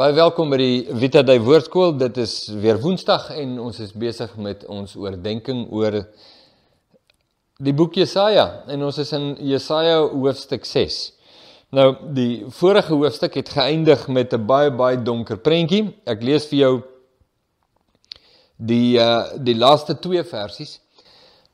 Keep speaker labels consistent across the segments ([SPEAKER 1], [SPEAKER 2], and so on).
[SPEAKER 1] Baie welkom by die Vita Dei Woordskool. Dit is weer Woensdag en ons is besig met ons oordeenking oor die boek Jesaja en ons is in Jesaja hoofstuk 6. Nou, die vorige hoofstuk het geëindig met 'n baie baie donker prentjie. Ek lees vir jou die uh die laaste twee versies.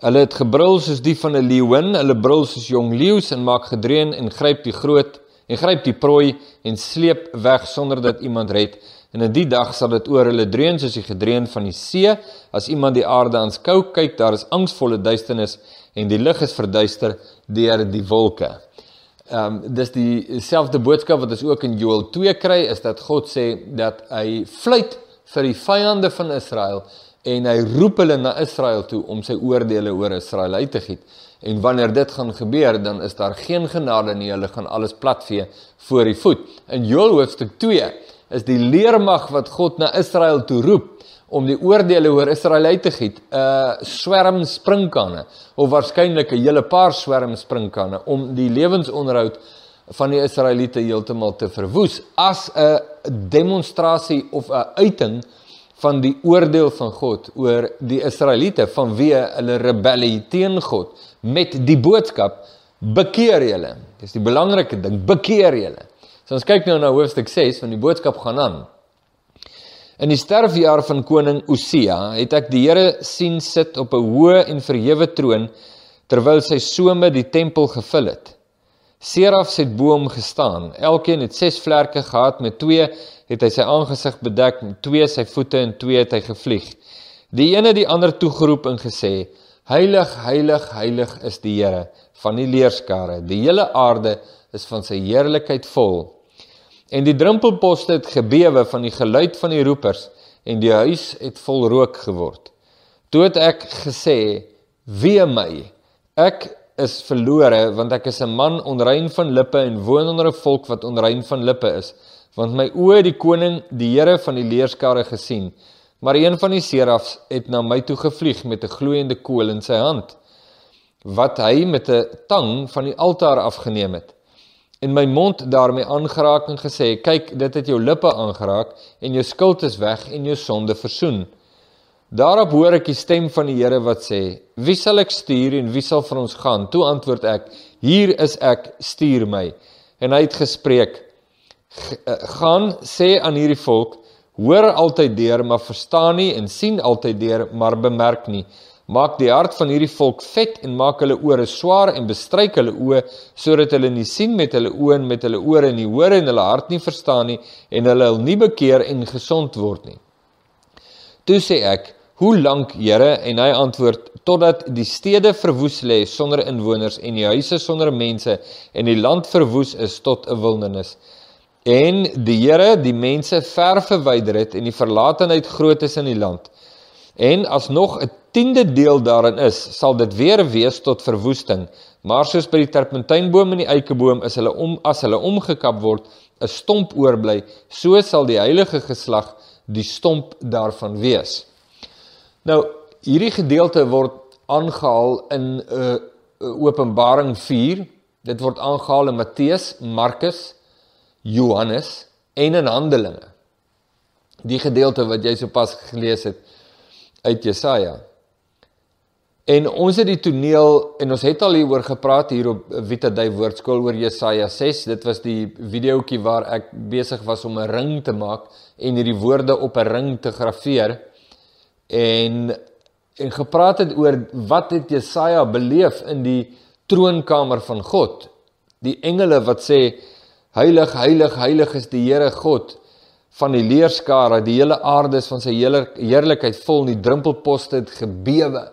[SPEAKER 1] Hulle het gebrul soos die van 'n leeuwin, hulle brul soos jong leeu's en maak gedreun en gryp die groot en gryp die prooi en sleep weg sonder dat iemand red. En in die dag sal dit oor hulle dreun soos die gedreun van die see, as iemand die aarde aanskou, kyk, daar is angsvolle duisternis en die lig is verduister deur die wolke. Ehm um, dis dieselfde boodskap wat ons ook in Joël 2 kry, is dat God sê dat hy fluit vir die vyande van Israel en hy roep hulle na Israel toe om sy oordeele oor Israel uit te giet. En wanneer dit gaan gebeur, dan is daar geen genade nie. Hulle gaan alles platvee voor die voet. In Joël hoofstuk 2 is die leermag wat God na Israel toe roep om die oordeele oor Israel uit te giet, 'n uh, swerm sprinkane of waarskynlik 'n hele paar swerm sprinkane om die lewensonderhoud van die Israeliete heeltemal te verwoes as 'n demonstrasie of 'n uiting van die oordeel van God oor die Israeliete vanweë hulle rebellie teen God met die boodskap bekeer julle. Dis die belangrike ding, bekeer julle. So ons kyk nou na hoofstuk 6 van die boodskap gaan aan. In die sterfjaar van koning Osia het ek die Here sien sit op 'n hoë en verhewe troon terwyl sy some die tempel gevul het. Serafs het bo hom gestaan. Elkeen het 6 vlerke gehad, met 2 het hy sy aangesig bedek, met 2 sy voete en 2 het hy gevlieg. Die een het die ander toegeroep en gesê: Heilig, heilig, heilig is die Here van die leerskare. Die hele aarde is van sy heerlikheid vol. En die drempelposte het gebewe van die geluid van die roepers en die huis het vol rook geword. Toe het ek gesê: "Wee my! Ek is verlore want ek is 'n man onrein van lippe en woon onder 'n volk wat onrein van lippe is, want my oë die koning, die Here van die leerskare gesien." Maar een van die serafs het na my toe gevlieg met 'n gloeiende kool in sy hand wat hy met 'n tang van die altaar afgeneem het. En my mond daarmee aangeraak en gesê: "Kyk, dit het jou lippe aangeraak en jou skuld is weg en jou sonde versoen." Daarop hoor ek die stem van die Here wat sê: "Wie sal ek stuur en wie sal vir ons gaan?" Toe antwoord ek: "Hier is ek, stuur my." En hy het gespreek: eh, "Gaan sê aan hierdie volk: Hoor altyd deur, maar verstaan nie en sien altyd deur, maar bemerk nie. Maak die hart van hierdie volk vet en maak hulle ore swaar en bestryk hulle oë sodat hulle nie sien met hulle oë en met hulle ore nie hoor en hulle hart nie verstaan nie en hulle hul nie bekeer en gesond word nie. Toe sê ek: "Hoe lank, Here?" En hy antwoord: "Totdat die stede verwoes lê sonder inwoners en die huise sonder mense en die land verwoes is tot 'n wildernis." En die Here die mense ver verwyder het en die verlatenheid groot is in die land. En as nog 'n tiende deel daarin is, sal dit weer wees tot verwoesting. Maar soos by die terpentynboom en die eikeboom is hulle om as hulle omgekap word, 'n stomp oorbly, so sal die heilige geslag die stomp daarvan wees. Nou, hierdie gedeelte word aangehaal in 'n uh, uh, Openbaring 4. Dit word aangehaal in Matteus, Markus, Johannes en in Handelinge. Die gedeelte wat jy sopas gelees het uit Jesaja. En ons het die toneel en ons het al hieroor gepraat hier op Vita Dei Woordskool oor Jesaja 6. Dit was die videoetjie waar ek besig was om 'n ring te maak en hierdie woorde op 'n ring te grafeer en en gepraat het oor wat het Jesaja beleef in die troonkamer van God. Die engele wat sê Heilig, heilig, heilig is die Here God van die leerskare. Die hele aarde is van sy heerlikheid vol. Die drempelposte het gebewe.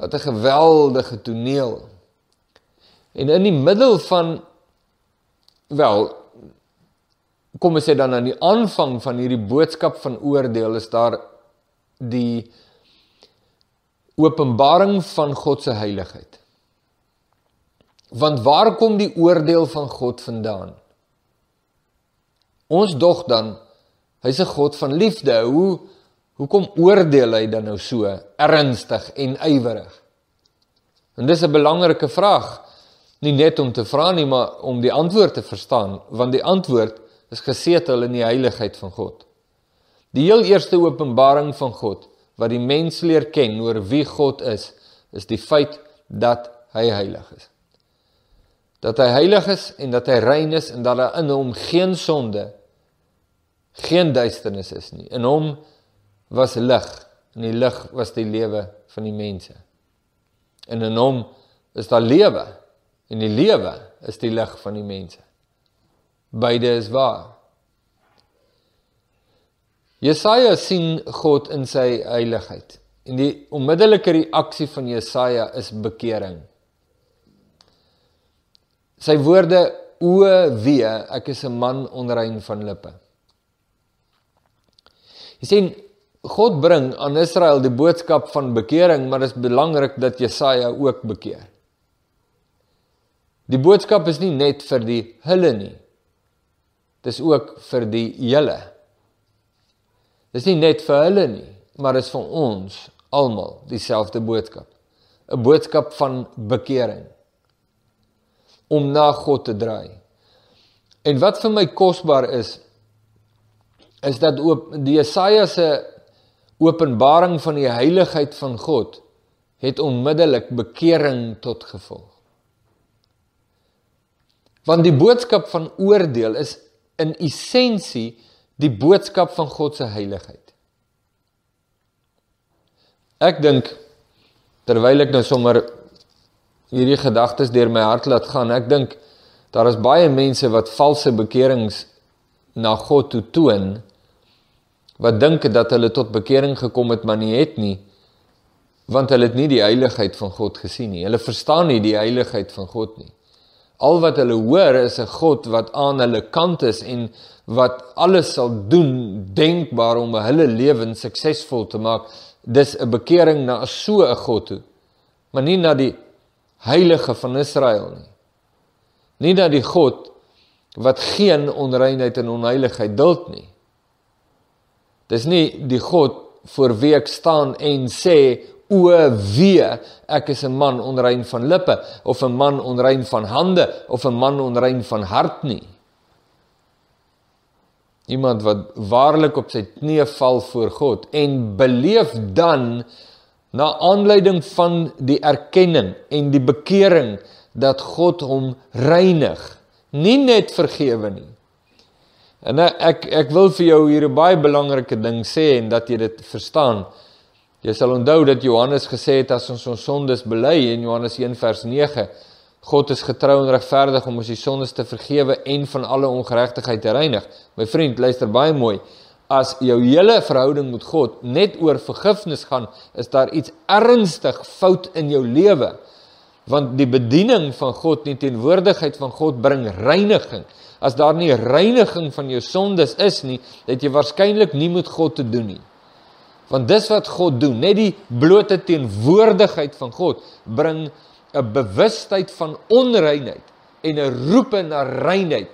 [SPEAKER 1] Wat 'n geweldige toneel. En in die middel van wel kom ons sê dan aan die aanvang van hierdie boodskap van oordeel is daar die openbaring van God se heiligheid. Want waar kom die oordeel van God vandaan? Ons dog dan hy's 'n God van liefde. Hoe hoekom oordeel hy dan nou so ernstig en ywerig? En dis 'n belangrike vraag. Nie net om te vra nie, maar om die antwoord te verstaan, want die antwoord is gesetel in die heiligheid van God. Die heel eerste openbaring van God wat die mens leer ken oor wie God is, is die feit dat hy heilig is. Dat hy heilig is en dat hy rein is en dat daar in hom geen sonde, geen duisternis is nie. In hom was lig en die lig was die lewe van die mense. En in hom is daar lewe en die lewe is die lig van die mense. Beide is waar. Jesaja sien God in sy heiligheid. En die onmiddellike reaksie van Jesaja is bekering. Sy woorde o wee, ek is 'n man onrein van lippe. Jy sien God bring aan Israel die boodskap van bekering, maar dit is belangrik dat Jesaja ook bekeer. Die boodskap is nie net vir die hulle nie. Dis ook vir die julle. Dis nie net vir hulle nie, maar is vir ons almal dieselfde boodskap. 'n Boodskap van bekering om na God te draai. En wat vir my kosbaar is is dat op die Jesaja se openbaring van die heiligheid van God het onmiddellik bekering tot gevolg. Want die boodskap van oordeel is in essensie die boodskap van God se heiligheid. Ek dink terwyl ek nou sommer hierdie gedagtes deur my hart laat gaan, ek dink daar is baie mense wat valse bekerings na God toe toon wat dink dat hulle tot bekering gekom het maar nie het nie want hulle het nie die heiligheid van God gesien nie. Hulle verstaan nie die heiligheid van God nie. Al wat hulle hoor is 'n God wat aan hulle kant is en wat alles sal doen denkbaar om hulle lewens suksesvol te maak. Dis 'n bekering na so 'n God toe. Maar nie na die heilige van Israel nie. Nie na die God wat geen onreinheid en onheiligheid duld nie. Dis nie die God voor wie ek staan en sê o wee ek is 'n man onrein van lippe of 'n man onrein van hande of 'n man onrein van hart nie. Iemand wat waarlik op sy knieë val voor God en beleef dan na aanleiding van die erkenning en die bekering dat God hom reinig, nie net vergewe nie, En ek ek wil vir jou hier 'n baie belangrike ding sê en dat jy dit verstaan. Jy sal onthou dat Johannes gesê het as ons ons sondes bely in Johannes 1 vers 9, God is getrou en regverdig om ons die sondes te vergewe en van alle ongeregtigheid te reinig. My vriend, luister baie mooi. As jou hele verhouding met God net oor vergifnis gaan, is daar iets ernstig fout in jou lewe. Want die bediening van God, die teenwoordigheid van God bring reiniging as daar nie reiniging van jou sondes is nie, dat jy waarskynlik nie met God te doen nie. Want dis wat God doen, net die blote teenwoordigheid van God bring 'n bewustheid van onreinheid en 'n roepe na reinheid,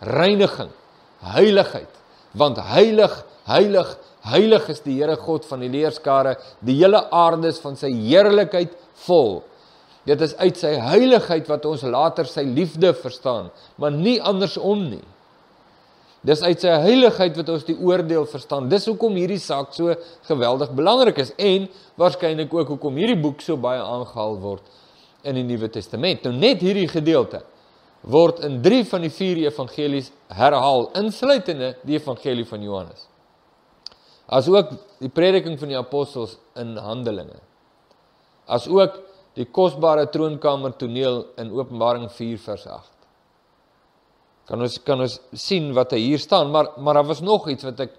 [SPEAKER 1] reiniging, heiligheid, want heilig, heilig, heilig is die Here God van die leerskare, die hele aarde is van sy heerlikheid vol. Dit is uit sy heiligheid wat ons later sy liefde verstaan, maar nie andersom nie. Dis uit sy heiligheid wat ons die oordeel verstaan. Dis hoekom hierdie saak so geweldig belangrik is en waarskynlik ook hoekom hierdie boek so baie aangehaal word in die Nuwe Testament. Nou net hierdie gedeelte word in 3 van die 4 evangelies herhaal, insluitende die evangelie van Johannes. As ook die prediking van die apostels in Handelinge. As ook die kosbare troonkamer toneel in Openbaring 4 vers 8. Kan ons kan ons sien wat hy hier staan, maar maar daar was nog iets wat ek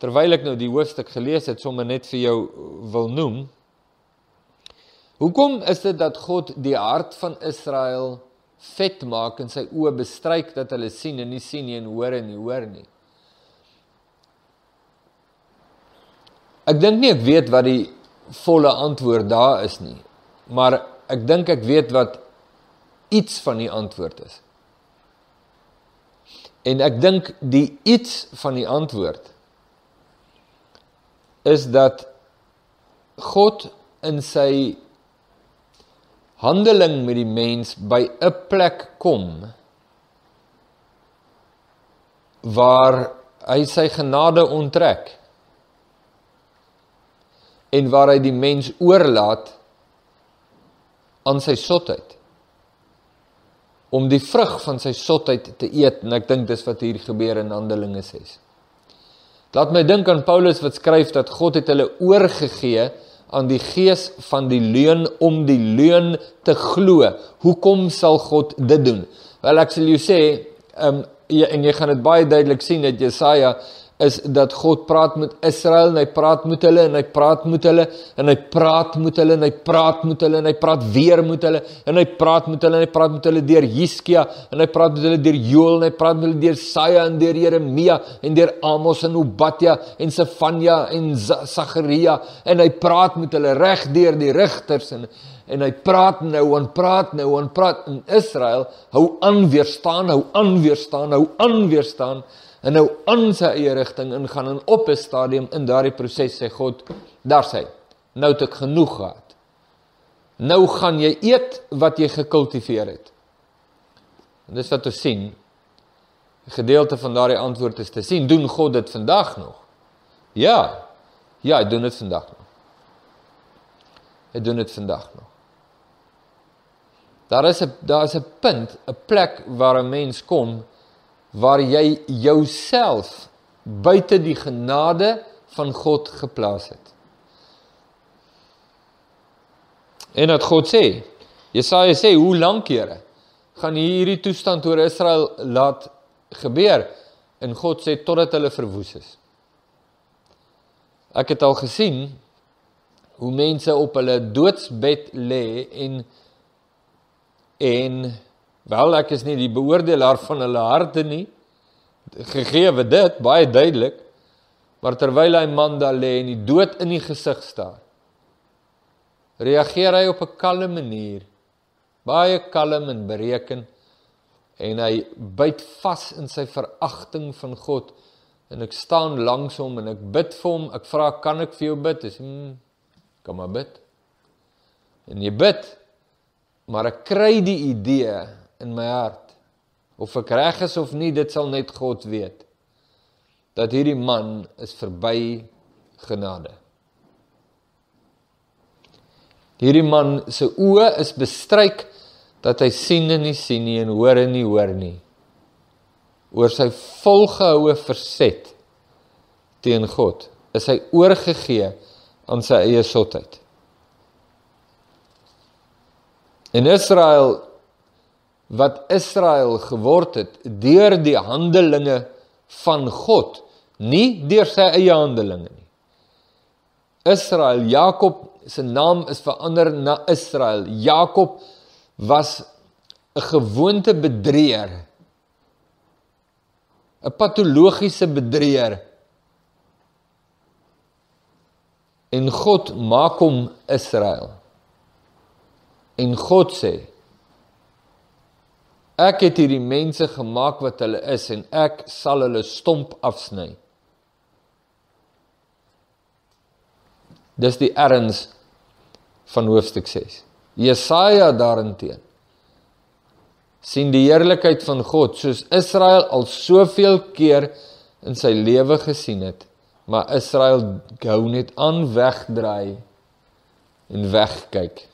[SPEAKER 1] terwyl ek nou die hoofstuk gelees het sommer net vir jou wil noem. Hoekom is dit dat God die hart van Israel vet maak en sy oë bestryk dat hulle sien en nie sien nie en hoor en nie hoor nie? Ek dink nie ek weet wat die volle antwoord daar is nie maar ek dink ek weet wat iets van die antwoord is. En ek dink die iets van die antwoord is dat God in sy handeling met die mens by 'n plek kom waar hy sy genade onttrek en waar hy die mens oorlaat aan sy sotheid om die vrug van sy sotheid te eet en ek dink dis wat hier gebeur in Handelinge 6. Laat my dink aan Paulus wat skryf dat God het hulle oorgegee aan die gees van die leuen om die leuen te glo. Hoekom sal God dit doen? Wel ek sal jou sê, ehm um, en jy gaan dit baie duidelik sien dat Jesaja is dat God praat met Israel en hy praat met hulle en hy praat met hulle en hy praat met hulle en hy praat met hulle en hy praat weer met hulle en hy praat met hulle en hy praat met hulle deur Hiskia en hy praat met hulle deur Joël en hy praat met hulle deur Saia en deur Jeremia en deur Amos en Obadja en Sefanja en Sagaria en hy praat met hulle reg deur die rigters en en hy praat nou en praat nou en praat in Israel hou aan weerstaan hou aan weerstaan hou aan weerstaan en nou aan sy eie rigting ingaan en op 'n stadium in daardie proses sê God, daar sê, nou het ek genoeg gehad. Nou gaan jy eet wat jy gekultiveer het. En dis wat ons sien. 'n Gedeelte van daardie antwoord is te sien, doen God dit vandag nog? Ja. Ja, hy doen dit vandag nog. Hy doen dit vandag nog. Daar is 'n daar is 'n punt, 'n plek waar 'n mens kom waar jy jouself buite die genade van God geplaas het. En dat God sê, Jesaja sê, hoe lank Here gaan hierdie toestand oor Israel laat gebeur? En God sê totdat hulle verwoes is. Ek het al gesien hoe mense op hulle doodsbed lê en en Wel ek is nie die beoordelaar van hulle harte nie. Gegeewe dit baie duidelik. Maar terwyl hy man daar lê en die dood in die gesig staar, reageer hy op 'n kalme manier. Baie kalm en bereken en hy byt vas in sy veragting van God en ek staan langs hom en ek bid vir hom. Ek vra, "Kan ek vir jou bid?" Hy sê, "Hm, kom maar bid." En jy bid, maar ek kry die idee in my hart. Of ek reg is of nie, dit sal net God weet. Dat hierdie man is verby genade. Hierdie man se oë is bestryk dat hy sien en nie sien nie en hoor en nie hoor nie. Oor sy volgehoue verset teen God is hy oorgegee aan sy eie sotheid. In Israel wat Israel geword het deur die handelinge van God, nie deur sy eie handelinge nie. Israel, Jakob se naam is verander na Israel. Jakob was 'n gewoonte bedrieër. 'n patologiese bedrieër. En God maak hom Israel. En God sê Ek het hierdie mense gemaak wat hulle is en ek sal hulle stomp afsny. Dis die erns van hoofstuk 6. Jesaja daarenteen sien die heerlikheid van God soos Israel al soveel keer in sy lewe gesien het, maar Israel gou net aan wegdraai en wegkyk.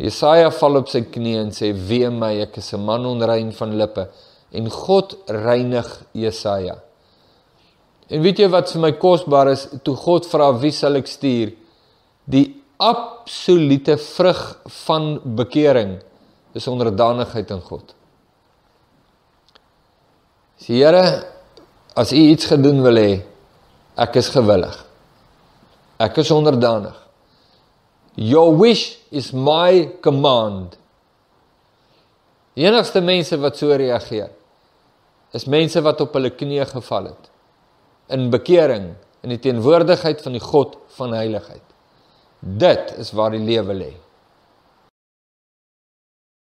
[SPEAKER 1] Jesaja val op sy knie en sê: "Wee my, ek is 'n man onrein van lippe." En God reinig Jesaja. En weet jy wat vir my kosbaar is, toe God vra wie sal ek stuur? Die absolute vrug van bekering is onderdanigheid aan God. Sê Here, as U iets gedoen wil hê, ek is gewillig. Ek is onderdanig. Your wish is my command. Die enigste mense wat so reageer is mense wat op hulle knieë geval het in bekering in die teenwoordigheid van die God van heiligheid. Dit is waar die lewe lê.